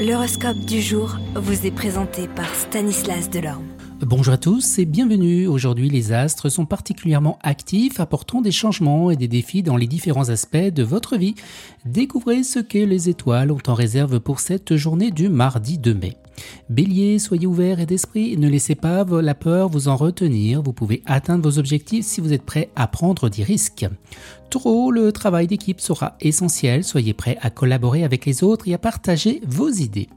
L'horoscope du jour vous est présenté par Stanislas Delorme. Bonjour à tous et bienvenue. Aujourd'hui, les astres sont particulièrement actifs, apportant des changements et des défis dans les différents aspects de votre vie. Découvrez ce que les étoiles ont en réserve pour cette journée du mardi 2 mai. Bélier, soyez ouvert et d'esprit, ne laissez pas la peur vous en retenir, vous pouvez atteindre vos objectifs si vous êtes prêt à prendre des risques. Taureau, le travail d'équipe sera essentiel, soyez prêt à collaborer avec les autres et à partager vos idées.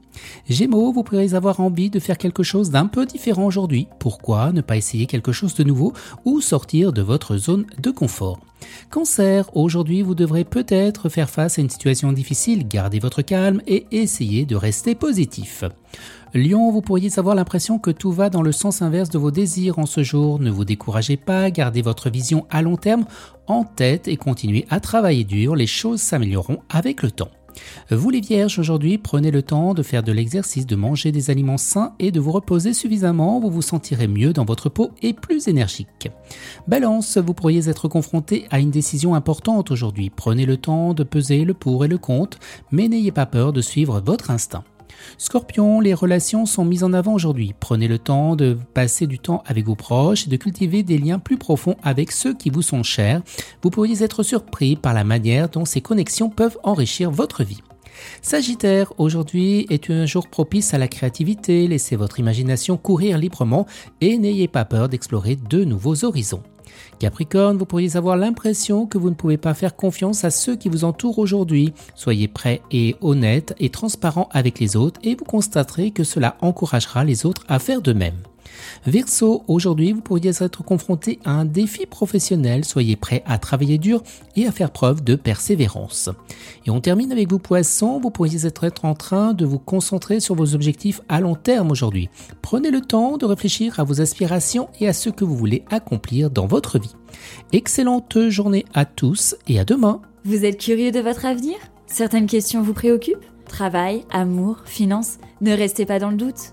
Gémeaux, vous pourrez avoir envie de faire quelque chose d'un peu différent aujourd'hui. Pourquoi ne pas essayer quelque chose de nouveau ou sortir de votre zone de confort? Cancer, aujourd'hui vous devrez peut-être faire face à une situation difficile, gardez votre calme et essayez de rester positif. Lion, vous pourriez avoir l'impression que tout va dans le sens inverse de vos désirs en ce jour. Ne vous découragez pas, gardez votre vision à long terme en tête et continuez à travailler dur, les choses s'amélioreront avec le temps. Vous les vierges, aujourd'hui, prenez le temps de faire de l'exercice, de manger des aliments sains et de vous reposer suffisamment, vous vous sentirez mieux dans votre peau et plus énergique. Balance, vous pourriez être confronté à une décision importante aujourd'hui. Prenez le temps de peser le pour et le contre, mais n'ayez pas peur de suivre votre instinct. Scorpion, les relations sont mises en avant aujourd'hui. Prenez le temps de passer du temps avec vos proches et de cultiver des liens plus profonds avec ceux qui vous sont chers. Vous pourriez être surpris par la manière dont ces connexions peuvent enrichir votre vie. Sagittaire, aujourd'hui est un jour propice à la créativité, laissez votre imagination courir librement et n'ayez pas peur d'explorer de nouveaux horizons. Capricorne, vous pourriez avoir l'impression que vous ne pouvez pas faire confiance à ceux qui vous entourent aujourd'hui. Soyez prêt et honnête et transparent avec les autres et vous constaterez que cela encouragera les autres à faire de même. Verseau, aujourd'hui, vous pourriez être confronté à un défi professionnel. Soyez prêt à travailler dur et à faire preuve de persévérance. Et on termine avec vous, poissons. Vous pourriez être en train de vous concentrer sur vos objectifs à long terme aujourd'hui. Prenez le temps de réfléchir à vos aspirations et à ce que vous voulez accomplir dans votre vie. Excellente journée à tous et à demain. Vous êtes curieux de votre avenir? Certaines questions vous préoccupent? Travail, amour, finances? Ne restez pas dans le doute.